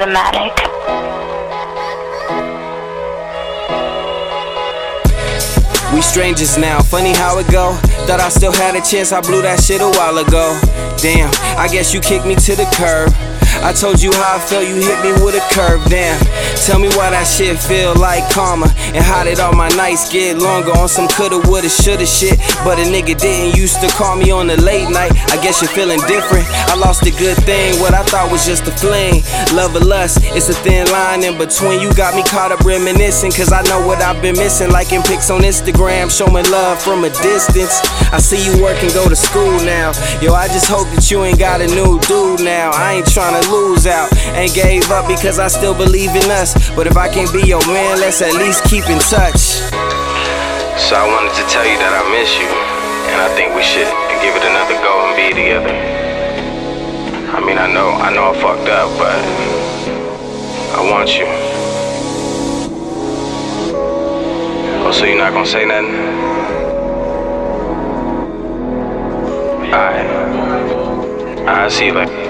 automatic. We strangers now, funny how it go. Thought I still had a chance, I blew that shit a while ago. Damn, I guess you kicked me to the curb. I told you how I felt, you hit me with a curve. Damn, tell me why that shit feel like karma. And how did all my nights get longer on some coulda, woulda, shoulda shit? But a nigga didn't used to call me on the late night. I guess you're feeling different. I lost a good thing, what I thought was just a fling. Love or lust, it's a thin line in between. You got me caught up reminiscing, cause I know what I've been missing. Like in pics on Instagram, showing love from a distance. I see you work and go to school now. Yo, I just hope that you ain't got a new dude now. I ain't tryna lose out. Ain't gave up because I still believe in us. But if I can't be your man, let's at least keep in touch. So I wanted to tell you that I miss you, and I think we should give it another go and be together. I mean, I know, I know I fucked up, but I want you. Oh, so you're not gonna say nothing? Alright. Alright, see you later.